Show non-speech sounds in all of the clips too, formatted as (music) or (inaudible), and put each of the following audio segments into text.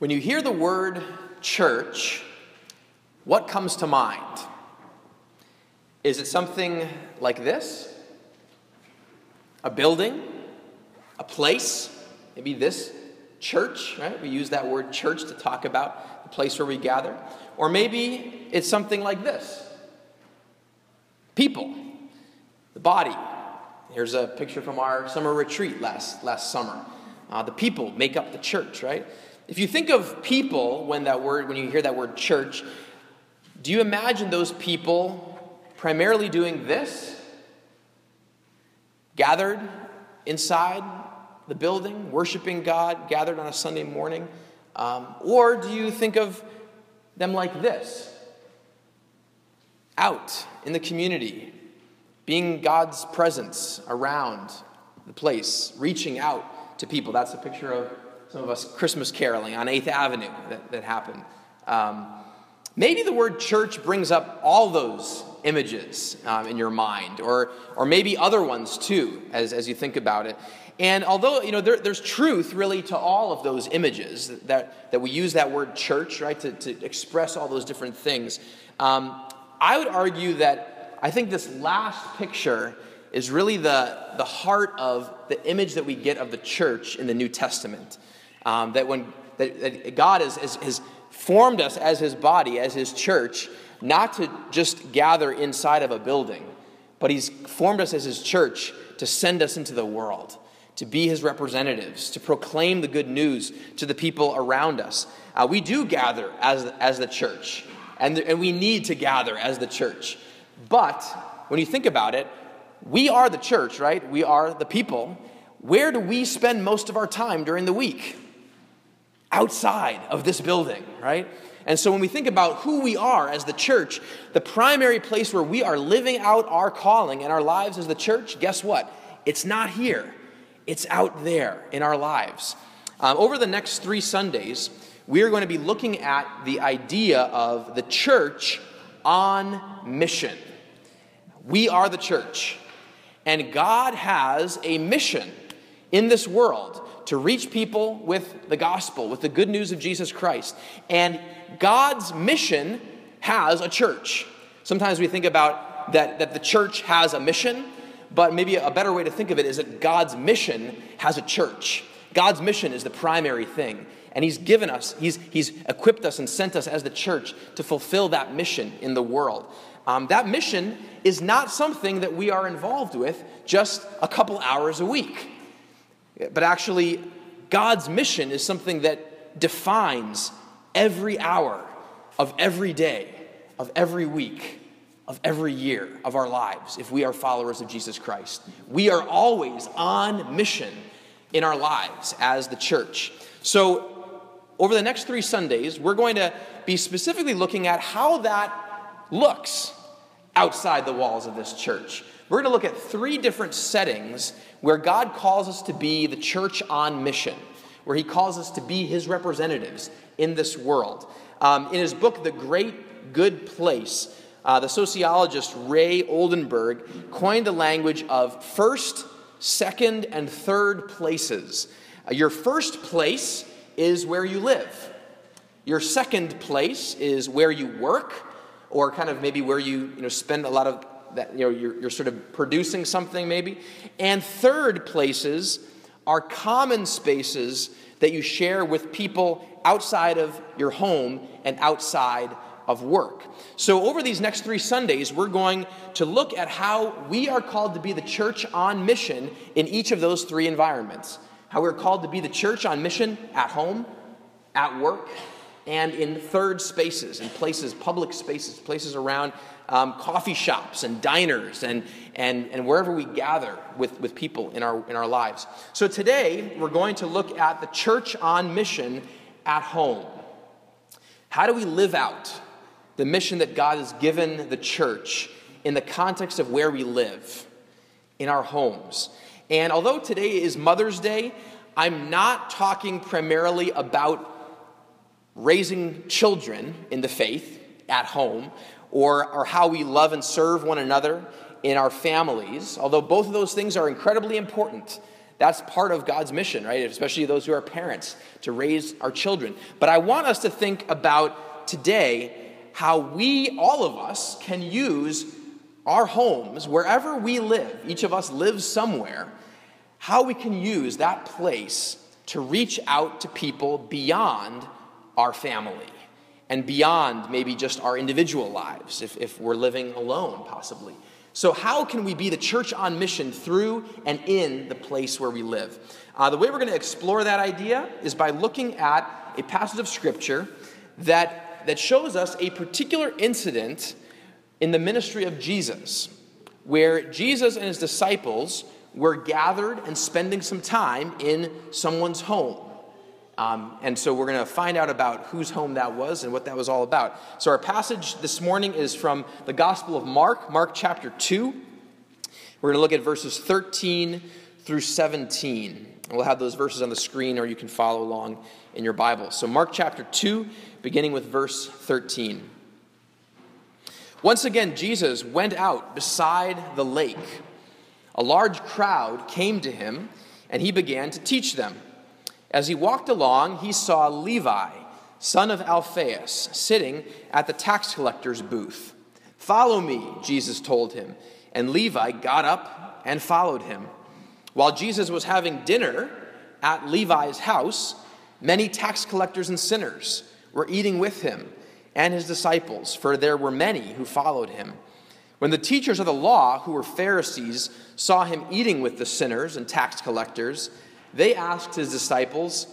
When you hear the word church, what comes to mind? Is it something like this? A building? A place? Maybe this church, right? We use that word church to talk about the place where we gather. Or maybe it's something like this people, the body. Here's a picture from our summer retreat last, last summer. Uh, the people make up the church, right? If you think of people when that word, when you hear that word church, do you imagine those people primarily doing this? Gathered inside the building, worshiping God, gathered on a Sunday morning? Um, or do you think of them like this? Out in the community, being God's presence around the place, reaching out to people. That's a picture of some of us Christmas caroling on 8th Avenue that, that happened. Um, maybe the word church brings up all those images um, in your mind, or, or maybe other ones too, as, as you think about it. And although, you know, there, there's truth really to all of those images, that, that we use that word church, right, to, to express all those different things, um, I would argue that I think this last picture is really the, the heart of the image that we get of the church in the New Testament. Um, that when that, that God has, has, has formed us as his body, as his church, not to just gather inside of a building, but he's formed us as his church to send us into the world, to be his representatives, to proclaim the good news to the people around us. Uh, we do gather as, as the church, and, the, and we need to gather as the church. But when you think about it, we are the church, right? We are the people. Where do we spend most of our time during the week? Outside of this building, right? And so when we think about who we are as the church, the primary place where we are living out our calling and our lives as the church, guess what? It's not here, it's out there in our lives. Um, over the next three Sundays, we are going to be looking at the idea of the church on mission. We are the church, and God has a mission in this world to reach people with the gospel, with the good news of Jesus Christ. And God's mission has a church. Sometimes we think about that, that the church has a mission, but maybe a better way to think of it is that God's mission has a church. God's mission is the primary thing. And He's given us, He's, he's equipped us and sent us as the church to fulfill that mission in the world. Um, that mission is not something that we are involved with just a couple hours a week. But actually, God's mission is something that defines every hour of every day, of every week, of every year of our lives if we are followers of Jesus Christ. We are always on mission in our lives as the church. So, over the next three Sundays, we're going to be specifically looking at how that looks outside the walls of this church. We're going to look at three different settings where God calls us to be the church on mission, where He calls us to be His representatives in this world. Um, in his book, The Great Good Place, uh, the sociologist Ray Oldenburg coined the language of first, second, and third places. Uh, your first place is where you live. Your second place is where you work, or kind of maybe where you, you know, spend a lot of that you know you're, you're sort of producing something maybe and third places are common spaces that you share with people outside of your home and outside of work. So, over these next three Sundays, we're going to look at how we are called to be the church on mission in each of those three environments. How we're called to be the church on mission at home, at work, and in third spaces, in places, public spaces, places around um, coffee shops and diners and, and, and wherever we gather with, with people in our, in our lives. So today, we're going to look at the church on mission at home. How do we live out the mission that God has given the church in the context of where we live, in our homes? And although today is Mother's Day, I'm not talking primarily about raising children in the faith at home or, or how we love and serve one another in our families, although both of those things are incredibly important, That's part of God's mission, right? Especially those who are parents, to raise our children. But I want us to think about today how we, all of us, can use our homes, wherever we live, each of us lives somewhere, how we can use that place to reach out to people beyond our family and beyond maybe just our individual lives, if, if we're living alone, possibly. So, how can we be the church on mission through and in the place where we live? Uh, the way we're going to explore that idea is by looking at a passage of scripture that, that shows us a particular incident in the ministry of Jesus, where Jesus and his disciples were gathered and spending some time in someone's home. Um, and so we're going to find out about whose home that was and what that was all about. So our passage this morning is from the Gospel of Mark, Mark chapter 2. We're going to look at verses 13 through 17. And we'll have those verses on the screen or you can follow along in your Bible. So Mark chapter 2, beginning with verse 13. Once again, Jesus went out beside the lake. A large crowd came to him, and he began to teach them. As he walked along, he saw Levi, son of Alphaeus, sitting at the tax collector's booth. Follow me, Jesus told him. And Levi got up and followed him. While Jesus was having dinner at Levi's house, many tax collectors and sinners were eating with him and his disciples, for there were many who followed him. When the teachers of the law, who were Pharisees, saw him eating with the sinners and tax collectors, they asked his disciples,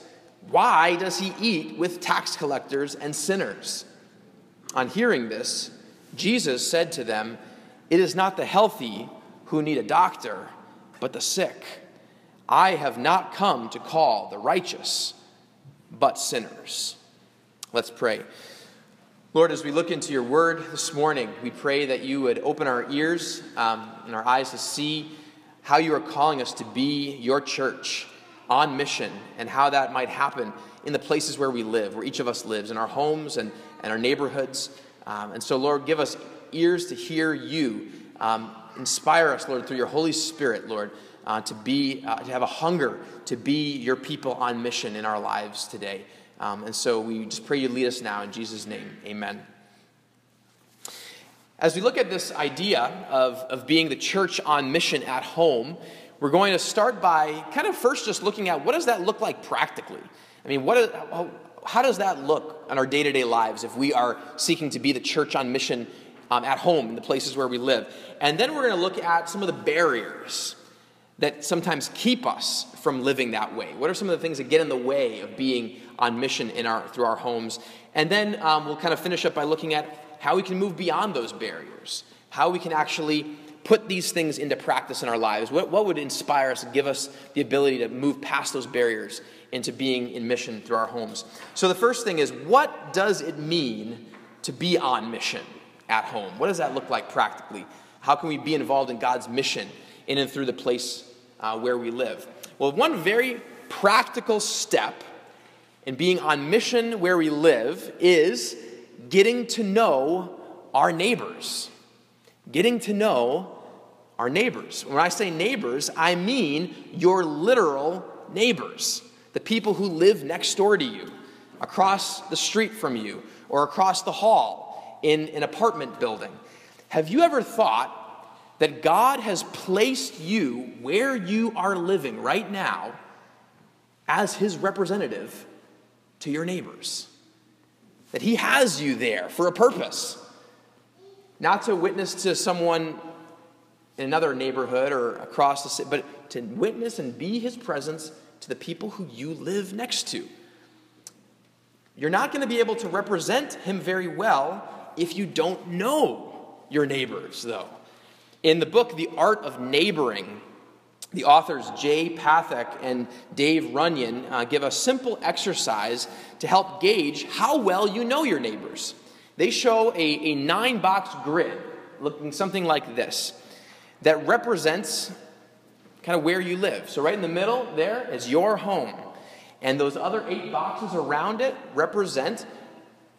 Why does he eat with tax collectors and sinners? On hearing this, Jesus said to them, It is not the healthy who need a doctor, but the sick. I have not come to call the righteous, but sinners. Let's pray. Lord, as we look into your word this morning, we pray that you would open our ears um, and our eyes to see how you are calling us to be your church on mission and how that might happen in the places where we live, where each of us lives, in our homes and, and our neighborhoods. Um, and so, Lord, give us ears to hear you. Um, inspire us, Lord, through your Holy Spirit, Lord, uh, to be uh, to have a hunger to be your people on mission in our lives today. Um, and so we just pray you lead us now in Jesus' name. Amen. As we look at this idea of, of being the church on mission at home, we're going to start by kind of first just looking at what does that look like practically? I mean, what is, how, how does that look on our day to day lives if we are seeking to be the church on mission um, at home in the places where we live? And then we're going to look at some of the barriers that sometimes keep us from living that way. What are some of the things that get in the way of being on mission in our, through our homes? And then um, we'll kind of finish up by looking at how we can move beyond those barriers, how we can actually put these things into practice in our lives? What, what would inspire us and give us the ability to move past those barriers into being in mission through our homes? So, the first thing is what does it mean to be on mission at home? What does that look like practically? How can we be involved in God's mission in and through the place uh, where we live? Well, one very practical step in being on mission where we live is getting to know our neighbors. Getting to know our neighbors. When I say neighbors, I mean your literal neighbors, the people who live next door to you, across the street from you, or across the hall in an apartment building. Have you ever thought that God has placed you where you are living right now as His representative to your neighbors? That He has you there for a purpose. Not to witness to someone in another neighborhood or across the city, but to witness and be his presence to the people who you live next to. You're not going to be able to represent him very well if you don't know your neighbors, though. In the book, The Art of Neighboring, the authors Jay Pathak and Dave Runyon uh, give a simple exercise to help gauge how well you know your neighbors. They show a, a nine box grid looking something like this that represents kind of where you live. So, right in the middle there is your home. And those other eight boxes around it represent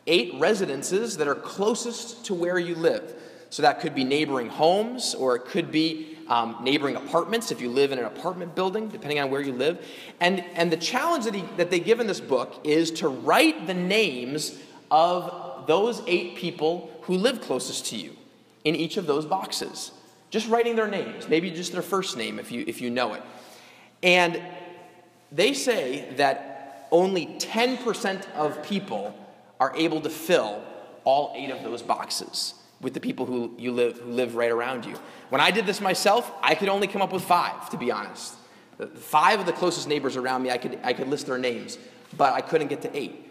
eight residences that are closest to where you live. So that could be neighboring homes, or it could be um, neighboring apartments if you live in an apartment building, depending on where you live. And, and the challenge that, he, that they give in this book is to write the names of those eight people who live closest to you in each of those boxes. Just writing their names, maybe just their first name if you, if you know it. And they say that only 10% of people are able to fill all eight of those boxes with the people who, you live, who live right around you. When I did this myself, I could only come up with five, to be honest. Five of the closest neighbors around me, I could, I could list their names, but I couldn't get to eight.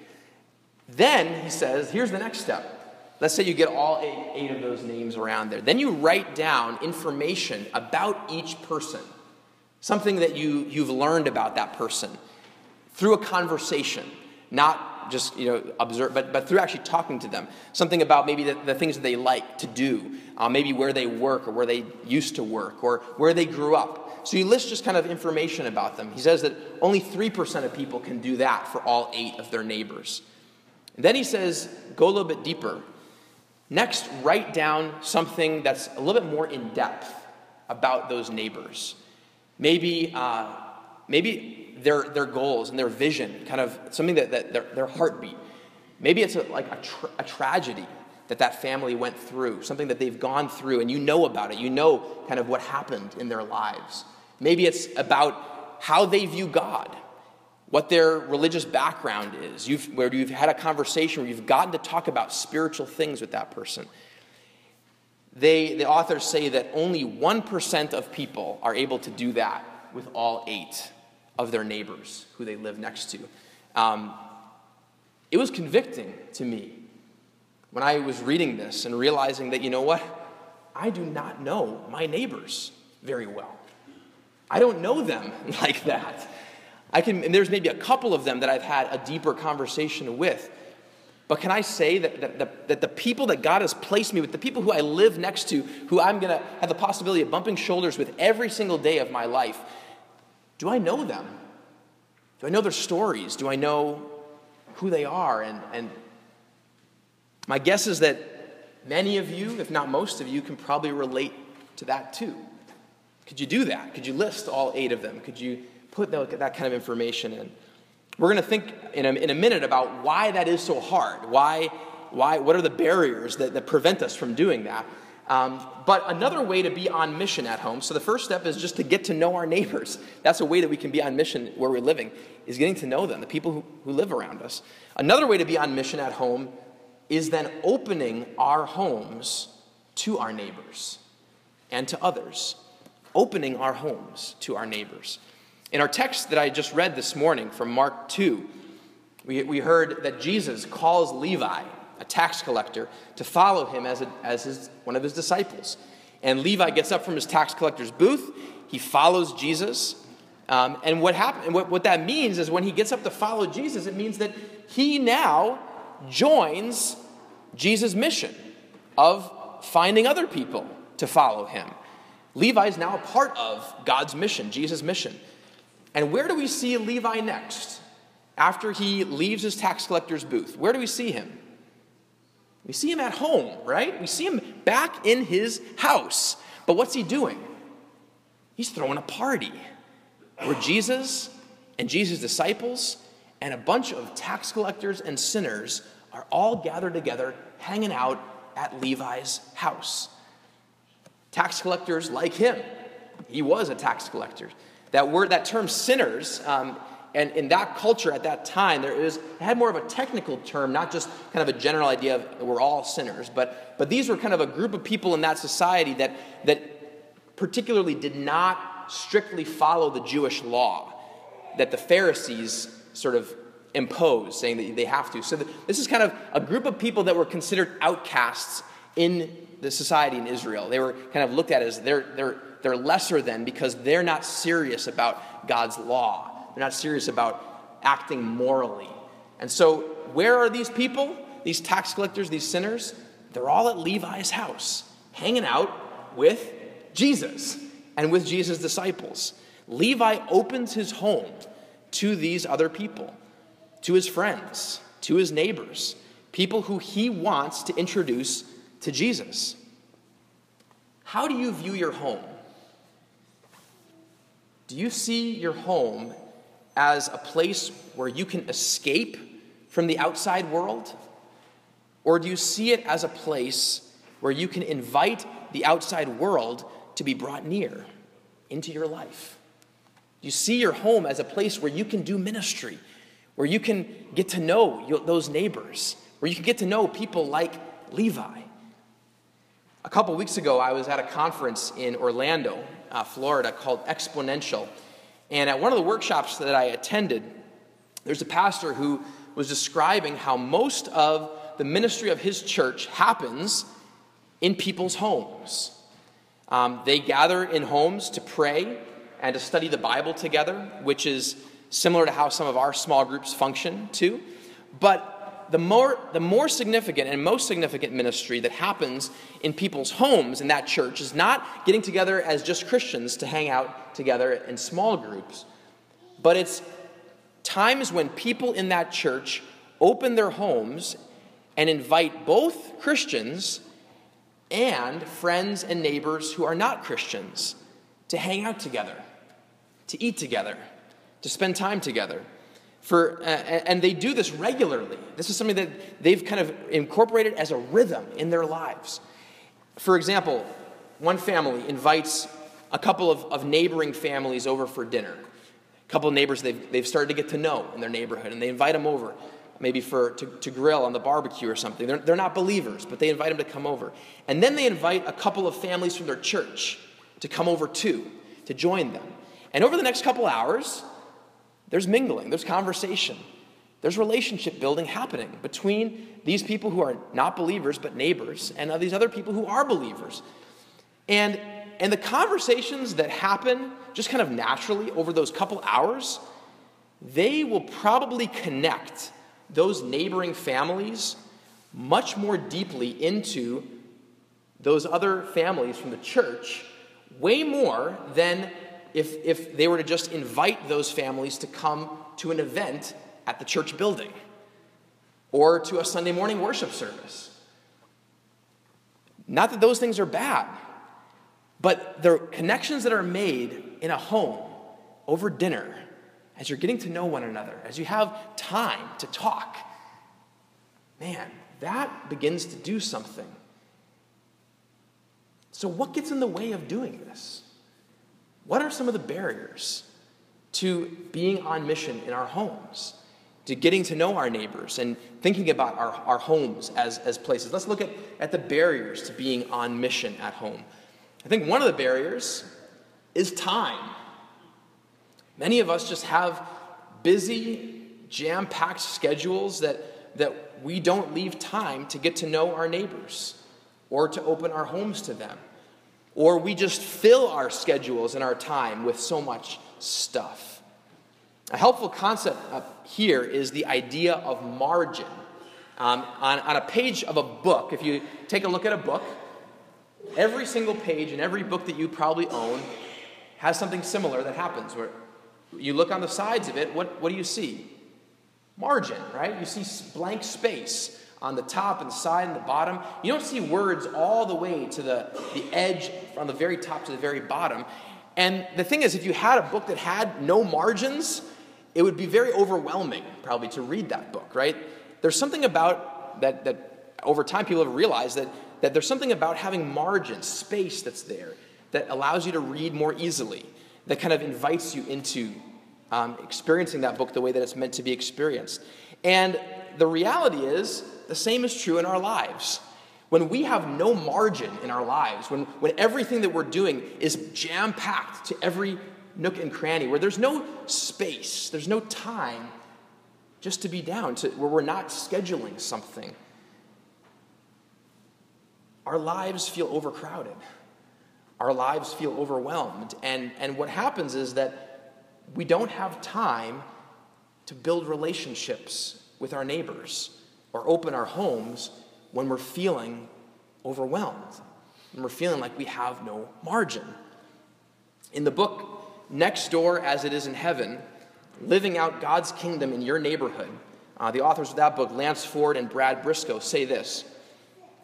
Then he says, here's the next step. Let's say you get all eight, eight of those names around there. Then you write down information about each person, something that you, you've learned about that person through a conversation, not just you know observe, but, but through actually talking to them. Something about maybe the, the things that they like to do, uh, maybe where they work or where they used to work or where they grew up. So you list just kind of information about them. He says that only 3% of people can do that for all eight of their neighbors. And then he says, go a little bit deeper. Next, write down something that's a little bit more in depth about those neighbors. Maybe, uh, maybe their, their goals and their vision, kind of something that, that their, their heartbeat. Maybe it's a, like a, tra- a tragedy that that family went through, something that they've gone through, and you know about it. You know kind of what happened in their lives. Maybe it's about how they view God what their religious background is, you've, where you've had a conversation where you've gotten to talk about spiritual things with that person. They, the authors say that only 1% of people are able to do that with all eight of their neighbors who they live next to. Um, it was convicting to me when I was reading this and realizing that, you know what? I do not know my neighbors very well. I don't know them (laughs) like that. I can, and there's maybe a couple of them that I've had a deeper conversation with. But can I say that, that, that, that the people that God has placed me with, the people who I live next to, who I'm going to have the possibility of bumping shoulders with every single day of my life, do I know them? Do I know their stories? Do I know who they are? And, and my guess is that many of you, if not most of you, can probably relate to that too. Could you do that? Could you list all eight of them? Could you put that kind of information in. We're going to think in a, in a minute about why that is so hard. Why, why, what are the barriers that, that prevent us from doing that? Um, but another way to be on mission at home, so the first step is just to get to know our neighbors. That's a way that we can be on mission where we're living, is getting to know them, the people who, who live around us. Another way to be on mission at home is then opening our homes to our neighbors and to others. Opening our homes to our neighbors. In our text that I just read this morning from Mark 2, we, we heard that Jesus calls Levi, a tax collector, to follow him as, a, as his, one of his disciples. And Levi gets up from his tax collector's booth, he follows Jesus. Um, and what, happen, what, what that means is when he gets up to follow Jesus, it means that he now joins Jesus' mission of finding other people to follow him. Levi is now a part of God's mission, Jesus' mission. And where do we see Levi next? After he leaves his tax collector's booth, where do we see him? We see him at home, right? We see him back in his house. But what's he doing? He's throwing a party where Jesus and Jesus' disciples and a bunch of tax collectors and sinners are all gathered together, hanging out at Levi's house. Tax collectors like him. He was a tax collector. That word, that term sinners, um, and in that culture at that time, there is had more of a technical term, not just kind of a general idea of we're all sinners, but but these were kind of a group of people in that society that that particularly did not strictly follow the Jewish law that the Pharisees sort of imposed, saying that they have to. So this is kind of a group of people that were considered outcasts in the society in Israel. They were kind of looked at as they're, they're they're lesser than because they're not serious about God's law. They're not serious about acting morally. And so, where are these people? These tax collectors, these sinners? They're all at Levi's house, hanging out with Jesus and with Jesus' disciples. Levi opens his home to these other people, to his friends, to his neighbors, people who he wants to introduce to Jesus. How do you view your home? Do you see your home as a place where you can escape from the outside world? Or do you see it as a place where you can invite the outside world to be brought near into your life? Do you see your home as a place where you can do ministry, where you can get to know those neighbors, where you can get to know people like Levi? A couple weeks ago, I was at a conference in Orlando, uh, Florida, called Exponential. And at one of the workshops that I attended, there's a pastor who was describing how most of the ministry of his church happens in people's homes. Um, they gather in homes to pray and to study the Bible together, which is similar to how some of our small groups function too. But the more, the more significant and most significant ministry that happens in people's homes in that church is not getting together as just Christians to hang out together in small groups, but it's times when people in that church open their homes and invite both Christians and friends and neighbors who are not Christians to hang out together, to eat together, to spend time together. For, uh, and they do this regularly. This is something that they've kind of incorporated as a rhythm in their lives. For example, one family invites a couple of, of neighboring families over for dinner. A couple of neighbors they've, they've started to get to know in their neighborhood, and they invite them over, maybe for, to, to grill on the barbecue or something. They're, they're not believers, but they invite them to come over. And then they invite a couple of families from their church to come over too, to join them. And over the next couple hours, there's mingling, there's conversation, there's relationship building happening between these people who are not believers but neighbors and these other people who are believers. And, and the conversations that happen just kind of naturally over those couple hours, they will probably connect those neighboring families much more deeply into those other families from the church, way more than if, if they were to just invite those families to come to an event at the church building or to a Sunday morning worship service. Not that those things are bad, but the connections that are made in a home over dinner, as you're getting to know one another, as you have time to talk, man, that begins to do something. So, what gets in the way of doing this? What are some of the barriers to being on mission in our homes, to getting to know our neighbors and thinking about our, our homes as, as places? Let's look at, at the barriers to being on mission at home. I think one of the barriers is time. Many of us just have busy, jam packed schedules that, that we don't leave time to get to know our neighbors or to open our homes to them or we just fill our schedules and our time with so much stuff. A helpful concept up here is the idea of margin. Um, on, on a page of a book, if you take a look at a book, every single page in every book that you probably own has something similar that happens where you look on the sides of it, what, what do you see? Margin, right? You see blank space on the top and the side and the bottom. You don't see words all the way to the, the edge from the very top to the very bottom. And the thing is, if you had a book that had no margins, it would be very overwhelming, probably, to read that book, right? There's something about that, that over time people have realized that, that there's something about having margins, space that's there, that allows you to read more easily, that kind of invites you into um, experiencing that book the way that it's meant to be experienced. And the reality is, the same is true in our lives. When we have no margin in our lives, when, when everything that we're doing is jam packed to every nook and cranny, where there's no space, there's no time just to be down, to, where we're not scheduling something, our lives feel overcrowded. Our lives feel overwhelmed. And, and what happens is that we don't have time to build relationships with our neighbors or open our homes when we're feeling overwhelmed, when we're feeling like we have no margin. In the book, Next Door as It Is in Heaven, Living Out God's Kingdom in Your Neighborhood, uh, the authors of that book, Lance Ford and Brad Briscoe, say this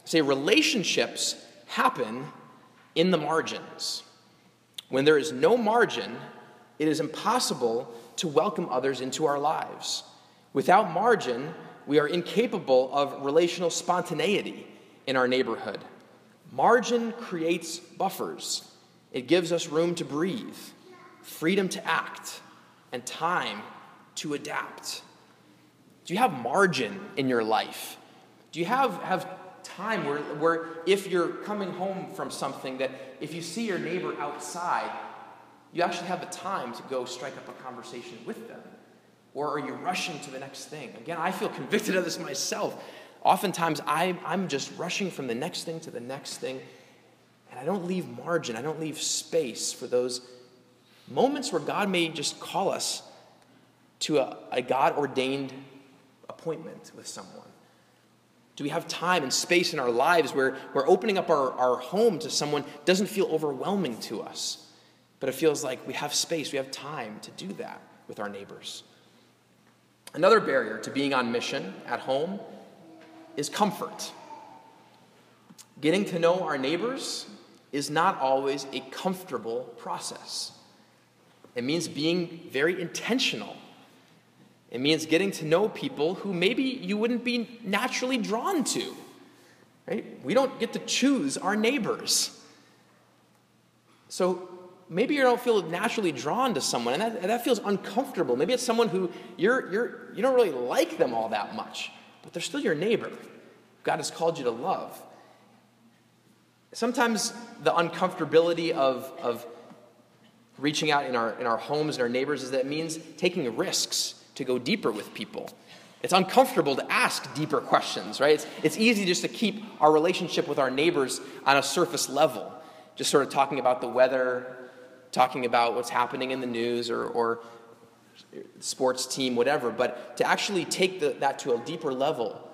say relationships happen in the margins. When there is no margin, it is impossible to welcome others into our lives. Without margin, we are incapable of relational spontaneity in our neighborhood. Margin creates buffers, it gives us room to breathe, freedom to act, and time to adapt. Do you have margin in your life? Do you have, have time where, where if you're coming home from something, that if you see your neighbor outside, you actually have the time to go strike up a conversation with them? Or are you rushing to the next thing? Again, I feel convicted of this myself. Oftentimes, I, I'm just rushing from the next thing to the next thing, and I don't leave margin, I don't leave space for those moments where God may just call us to a, a God ordained appointment with someone. Do we have time and space in our lives where, where opening up our, our home to someone doesn't feel overwhelming to us, but it feels like we have space, we have time to do that with our neighbors? Another barrier to being on mission at home is comfort. Getting to know our neighbors is not always a comfortable process. It means being very intentional it means getting to know people who maybe you wouldn't be naturally drawn to. Right? We don't get to choose our neighbors. So maybe you don't feel naturally drawn to someone, and that, that feels uncomfortable. Maybe it's someone who you're, you're, you don't really like them all that much, but they're still your neighbor. God has called you to love. Sometimes the uncomfortability of, of reaching out in our, in our homes and our neighbors is that it means taking risks to go deeper with people. It's uncomfortable to ask deeper questions, right? It's, it's easy just to keep our relationship with our neighbors on a surface level, just sort of talking about the weather, talking about what's happening in the news or, or sports team, whatever. But to actually take the, that to a deeper level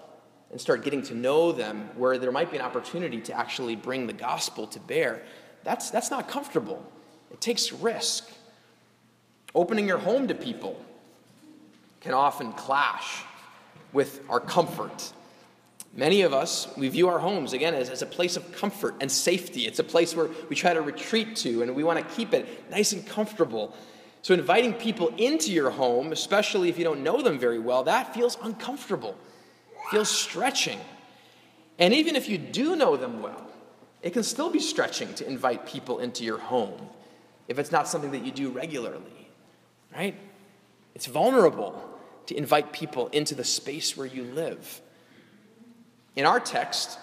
and start getting to know them, where there might be an opportunity to actually bring the gospel to bear, that's, that's not comfortable. It takes risk. Opening your home to people, can often clash with our comfort. Many of us, we view our homes, again, as, as a place of comfort and safety. It's a place where we try to retreat to, and we want to keep it nice and comfortable. So, inviting people into your home, especially if you don't know them very well, that feels uncomfortable, feels stretching. And even if you do know them well, it can still be stretching to invite people into your home if it's not something that you do regularly, right? It's vulnerable to invite people into the space where you live. In our text,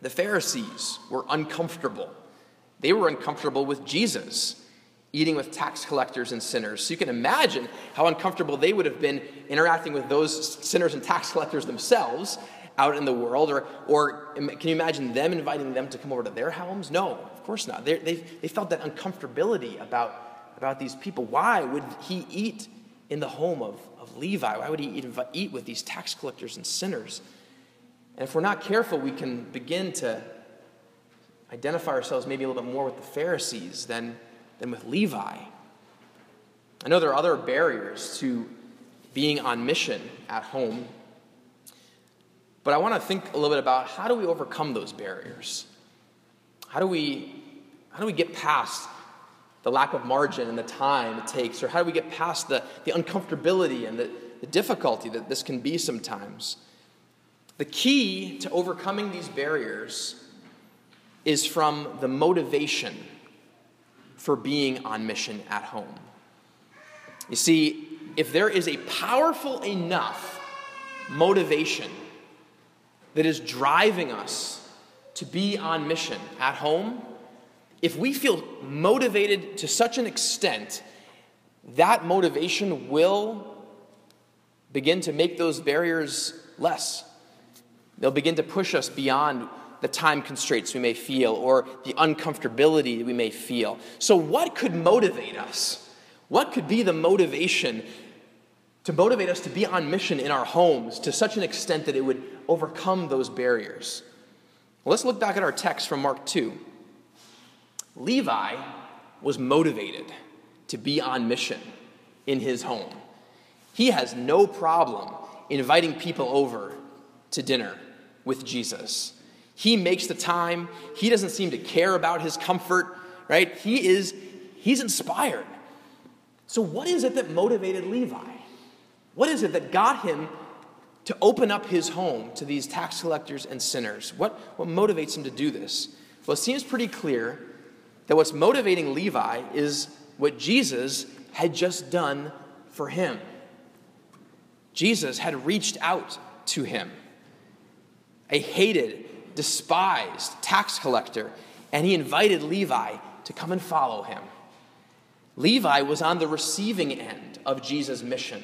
the Pharisees were uncomfortable. They were uncomfortable with Jesus eating with tax collectors and sinners. So you can imagine how uncomfortable they would have been interacting with those sinners and tax collectors themselves out in the world. Or, or can you imagine them inviting them to come over to their homes? No, of course not. They, felt that uncomfortability about, about these people. Why would he eat in the home of, of Levi? Why would he eat, eat with these tax collectors and sinners? And if we're not careful, we can begin to identify ourselves maybe a little bit more with the Pharisees than, than with Levi. I know there are other barriers to being on mission at home, but I want to think a little bit about how do we overcome those barriers? How do we, how do we get past the lack of margin and the time it takes, or how do we get past the, the uncomfortability and the, the difficulty that this can be sometimes? The key to overcoming these barriers is from the motivation for being on mission at home. You see, if there is a powerful enough motivation that is driving us to be on mission at home, if we feel motivated to such an extent, that motivation will begin to make those barriers less. They'll begin to push us beyond the time constraints we may feel or the uncomfortability we may feel. So, what could motivate us? What could be the motivation to motivate us to be on mission in our homes to such an extent that it would overcome those barriers? Well, let's look back at our text from Mark 2. Levi was motivated to be on mission in his home. He has no problem inviting people over to dinner with Jesus. He makes the time. He doesn't seem to care about his comfort, right? He is, he's inspired. So, what is it that motivated Levi? What is it that got him to open up his home to these tax collectors and sinners? What, what motivates him to do this? Well, it seems pretty clear that what's motivating Levi is what Jesus had just done for him. Jesus had reached out to him, a hated, despised tax collector, and he invited Levi to come and follow him. Levi was on the receiving end of Jesus' mission.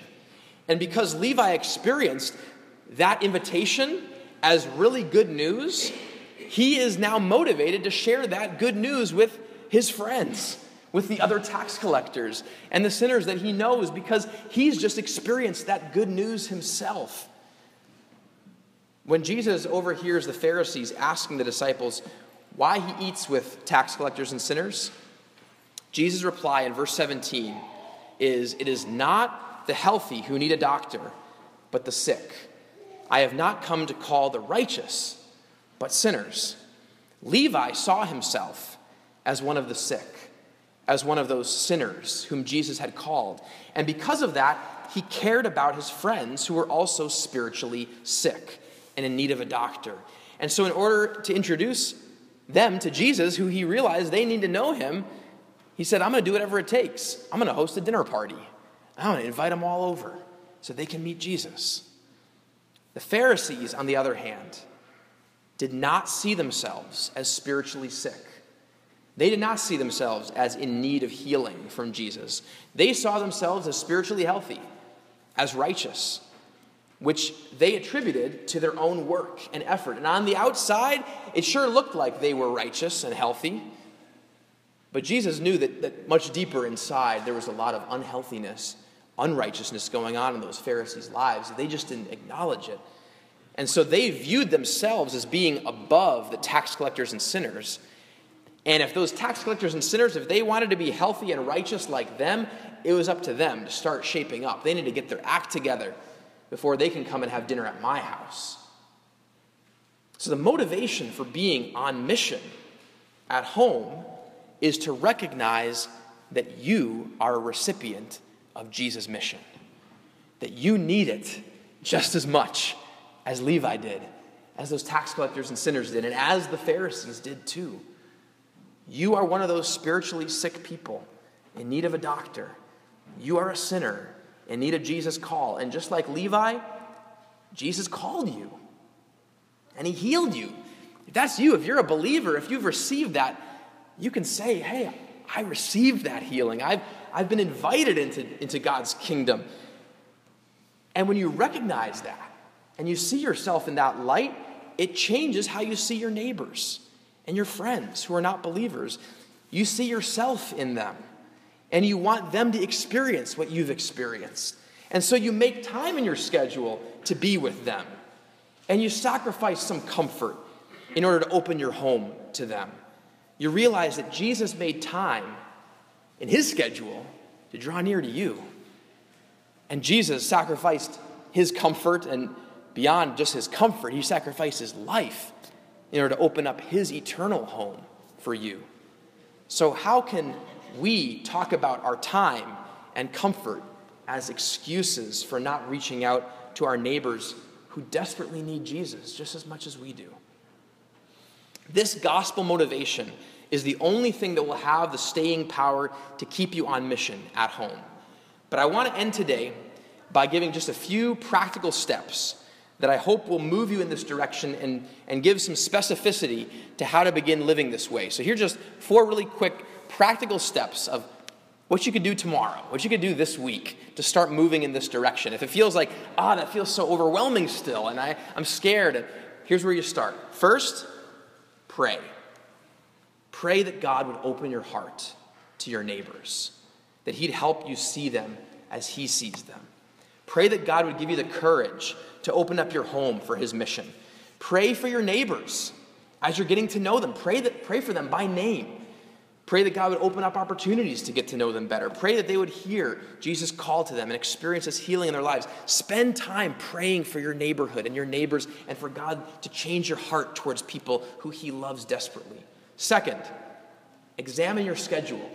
And because Levi experienced that invitation as really good news, he is now motivated to share that good news with his friends, with the other tax collectors and the sinners that he knows because he's just experienced that good news himself. When Jesus overhears the Pharisees asking the disciples why he eats with tax collectors and sinners, Jesus' reply in verse 17 is It is not the healthy who need a doctor, but the sick. I have not come to call the righteous, but sinners. Levi saw himself as one of the sick, as one of those sinners whom Jesus had called. And because of that, he cared about his friends who were also spiritually sick and in need of a doctor. And so, in order to introduce them to Jesus, who he realized they need to know him, he said, I'm going to do whatever it takes. I'm going to host a dinner party. I'm going to invite them all over so they can meet Jesus. The Pharisees, on the other hand, did not see themselves as spiritually sick. They did not see themselves as in need of healing from Jesus. They saw themselves as spiritually healthy, as righteous, which they attributed to their own work and effort. And on the outside, it sure looked like they were righteous and healthy. But Jesus knew that, that much deeper inside, there was a lot of unhealthiness, unrighteousness going on in those Pharisees' lives. They just didn't acknowledge it. And so they viewed themselves as being above the tax collectors and sinners and if those tax collectors and sinners, if they wanted to be healthy and righteous like them, it was up to them to start shaping up. They need to get their act together before they can come and have dinner at my house. So, the motivation for being on mission at home is to recognize that you are a recipient of Jesus' mission, that you need it just as much as Levi did, as those tax collectors and sinners did, and as the Pharisees did too. You are one of those spiritually sick people in need of a doctor. You are a sinner in need of Jesus' call. And just like Levi, Jesus called you and he healed you. If that's you, if you're a believer, if you've received that, you can say, Hey, I received that healing. I've, I've been invited into, into God's kingdom. And when you recognize that and you see yourself in that light, it changes how you see your neighbors and your friends who are not believers. You see yourself in them, and you want them to experience what you've experienced. And so you make time in your schedule to be with them, and you sacrifice some comfort in order to open your home to them. You realize that Jesus made time in his schedule to draw near to you. And Jesus sacrificed his comfort, and beyond just his comfort, he sacrificed his life in order to open up his eternal home for you. So, how can we talk about our time and comfort as excuses for not reaching out to our neighbors who desperately need Jesus just as much as we do? This gospel motivation is the only thing that will have the staying power to keep you on mission at home. But I want to end today by giving just a few practical steps that I hope will move you in this direction and, and give some specificity to how to begin living this way. So, here's just four really quick practical steps of what you could do tomorrow, what you could do this week to start moving in this direction. If it feels like, ah, oh, that feels so overwhelming still, and I, I'm scared, here's where you start. First, pray. Pray that God would open your heart to your neighbors, that He'd help you see them as He sees them. Pray that God would give you the courage to open up your home for his mission. Pray for your neighbors as you're getting to know them. Pray, that, pray for them by name. Pray that God would open up opportunities to get to know them better. Pray that they would hear Jesus' call to them and experience His healing in their lives. Spend time praying for your neighborhood and your neighbors and for God to change your heart towards people who He loves desperately. Second, examine your schedule.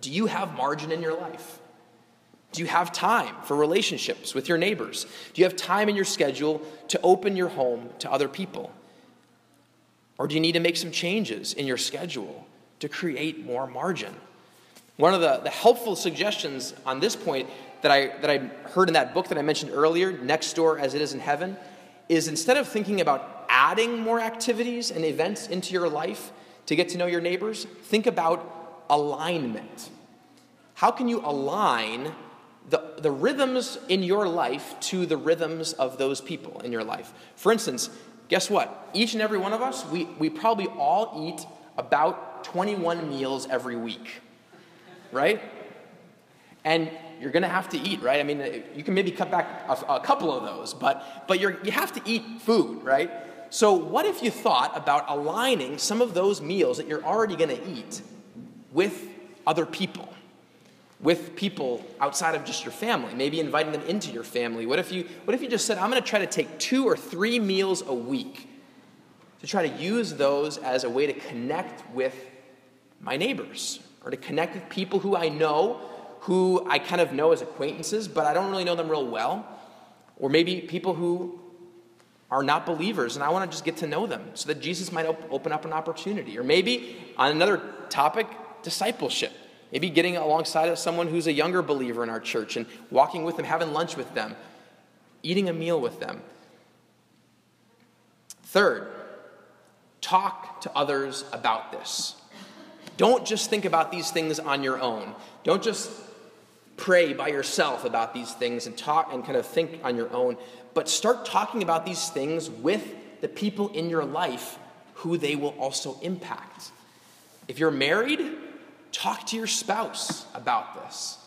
Do you have margin in your life? Do you have time for relationships with your neighbors? Do you have time in your schedule to open your home to other people? Or do you need to make some changes in your schedule to create more margin? One of the, the helpful suggestions on this point that I, that I heard in that book that I mentioned earlier, Next Door as It Is in Heaven, is instead of thinking about adding more activities and events into your life to get to know your neighbors, think about alignment. How can you align the, the rhythms in your life to the rhythms of those people in your life. For instance, guess what? Each and every one of us, we, we probably all eat about 21 meals every week, right? And you're going to have to eat, right? I mean, you can maybe cut back a, a couple of those, but, but you're, you have to eat food, right? So, what if you thought about aligning some of those meals that you're already going to eat with other people? with people outside of just your family, maybe inviting them into your family. What if you, what if you just said, I'm going to try to take two or three meals a week to try to use those as a way to connect with my neighbors or to connect with people who I know, who I kind of know as acquaintances, but I don't really know them real well. Or maybe people who are not believers and I want to just get to know them so that Jesus might op- open up an opportunity. Or maybe on another topic, discipleship. Maybe getting alongside of someone who's a younger believer in our church and walking with them, having lunch with them, eating a meal with them. Third, talk to others about this. Don't just think about these things on your own. Don't just pray by yourself about these things and talk and kind of think on your own, but start talking about these things with the people in your life who they will also impact. If you're married, Talk to your spouse about this.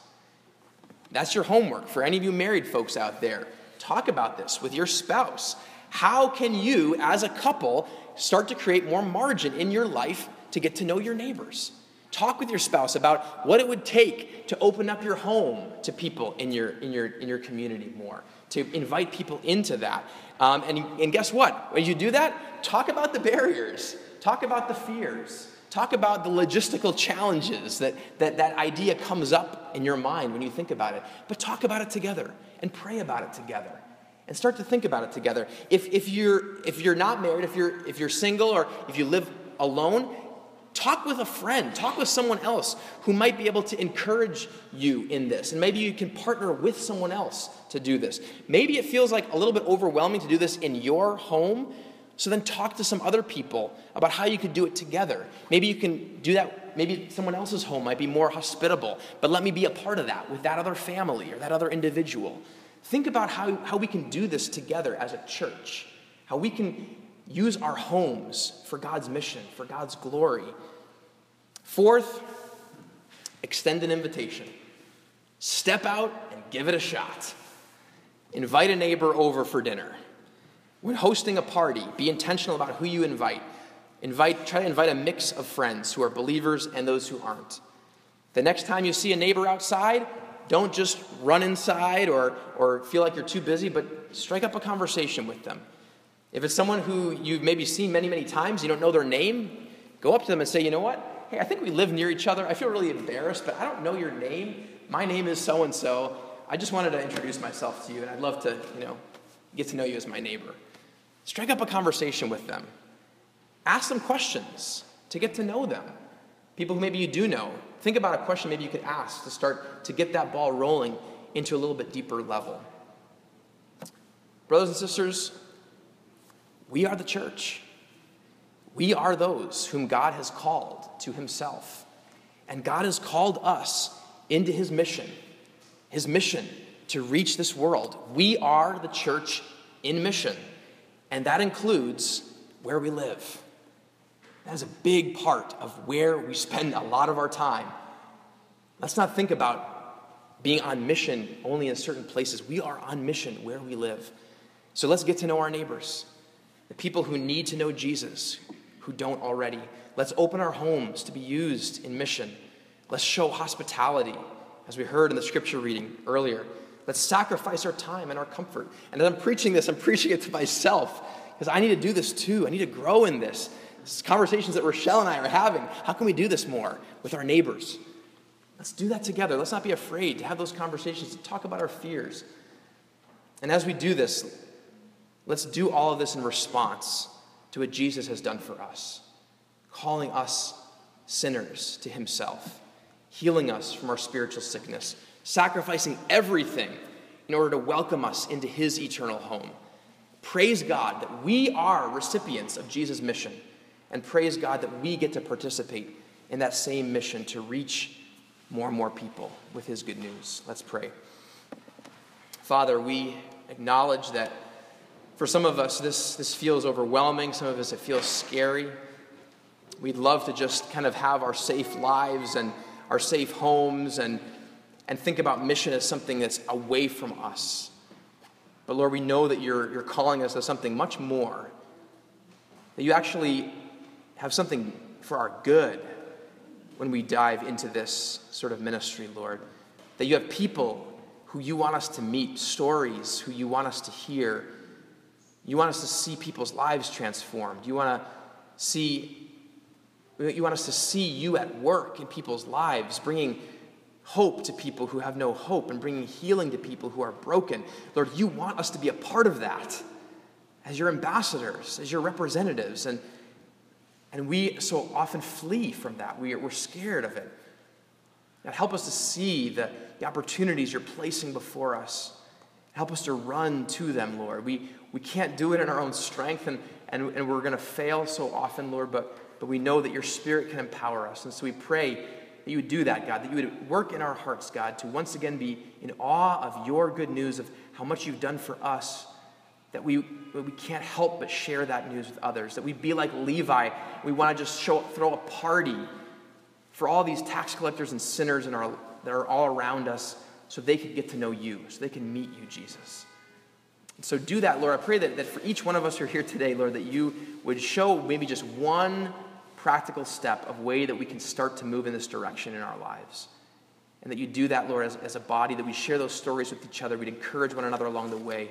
That's your homework for any of you married folks out there. Talk about this with your spouse. How can you, as a couple, start to create more margin in your life to get to know your neighbors? Talk with your spouse about what it would take to open up your home to people in your, in your, in your community more, to invite people into that. Um, and, and guess what? When you do that, talk about the barriers, talk about the fears. Talk about the logistical challenges that, that that idea comes up in your mind when you think about it. But talk about it together and pray about it together and start to think about it together. If, if, you're, if you're not married, if you're, if you're single, or if you live alone, talk with a friend, talk with someone else who might be able to encourage you in this. And maybe you can partner with someone else to do this. Maybe it feels like a little bit overwhelming to do this in your home. So then talk to some other people about how you could do it together. Maybe you can do that, maybe someone else's home might be more hospitable, but let me be a part of that with that other family or that other individual. Think about how, how we can do this together as a church, how we can use our homes for God's mission, for God's glory. Fourth, extend an invitation. Step out and give it a shot. Invite a neighbor over for dinner. When hosting a party, be intentional about who you invite. Invite, try to invite a mix of friends who are believers and those who aren't. The next time you see a neighbor outside, don't just run inside or, or feel like you're too busy, but strike up a conversation with them. If it's someone who you've maybe seen many, many times, you don't know their name, go up to them and say, you know what? Hey, I think we live near each other. I feel really embarrassed, but I don't know your name. My name is so and so. I just wanted to introduce myself to you, and I'd love to, you know, get to know you as my neighbor. Strike up a conversation with them. Ask them questions to get to know them. People who maybe you do know. Think about a question maybe you could ask to start to get that ball rolling into a little bit deeper level. Brothers and sisters, we are the church. We are those whom God has called to himself. And God has called us into his mission, his mission to reach this world. We are the church in mission. And that includes where we live. That is a big part of where we spend a lot of our time. Let's not think about being on mission only in certain places. We are on mission where we live. So let's get to know our neighbors, the people who need to know Jesus, who don't already. Let's open our homes to be used in mission. Let's show hospitality, as we heard in the scripture reading earlier. Let's sacrifice our time and our comfort. And as I'm preaching this, I'm (laughs) preaching it to myself because I need to do this too. I need to grow in this. This conversations that Rochelle and I are having. How can we do this more with our neighbors? Let's do that together. Let's not be afraid to have those conversations, to talk about our fears. And as we do this, let's do all of this in response to what Jesus has done for us, calling us sinners to himself, healing us from our spiritual sickness, sacrificing everything in order to welcome us into his eternal home. Praise God that we are recipients of Jesus' mission, and praise God that we get to participate in that same mission to reach more and more people with his good news. Let's pray. Father, we acknowledge that for some of us, this, this feels overwhelming. Some of us, it feels scary. We'd love to just kind of have our safe lives and our safe homes and, and think about mission as something that's away from us. But Lord, we know that you're, you're calling us to something much more. That you actually have something for our good when we dive into this sort of ministry, Lord. That you have people who you want us to meet, stories who you want us to hear. You want us to see people's lives transformed. You want to see you want us to see you at work in people's lives, bringing hope to people who have no hope and bringing healing to people who are broken. Lord, you want us to be a part of that as your ambassadors, as your representatives. And and we so often flee from that. We are, we're scared of it. Help us to see the, the opportunities you're placing before us. Help us to run to them, Lord. We, we can't do it in our own strength, and, and, and we're going to fail so often, Lord, but, but we know that your Spirit can empower us. And so we pray that you would do that, God, that you would work in our hearts, God, to once again be in awe of your good news, of how much you've done for us that we, we can't help but share that news with others, that we be like Levi. We want to just show, throw a party for all these tax collectors and sinners in our, that are all around us so they can get to know you, so they can meet you, Jesus. So do that, Lord. I pray that, that for each one of us who are here today, Lord, that you would show maybe just one practical step of way that we can start to move in this direction in our lives. And that you do that, Lord, as, as a body, that we share those stories with each other. We'd encourage one another along the way.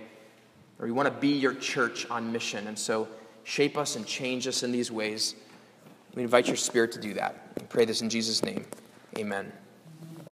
Or we want to be your church on mission. And so shape us and change us in these ways. We invite your spirit to do that. We pray this in Jesus' name. Amen.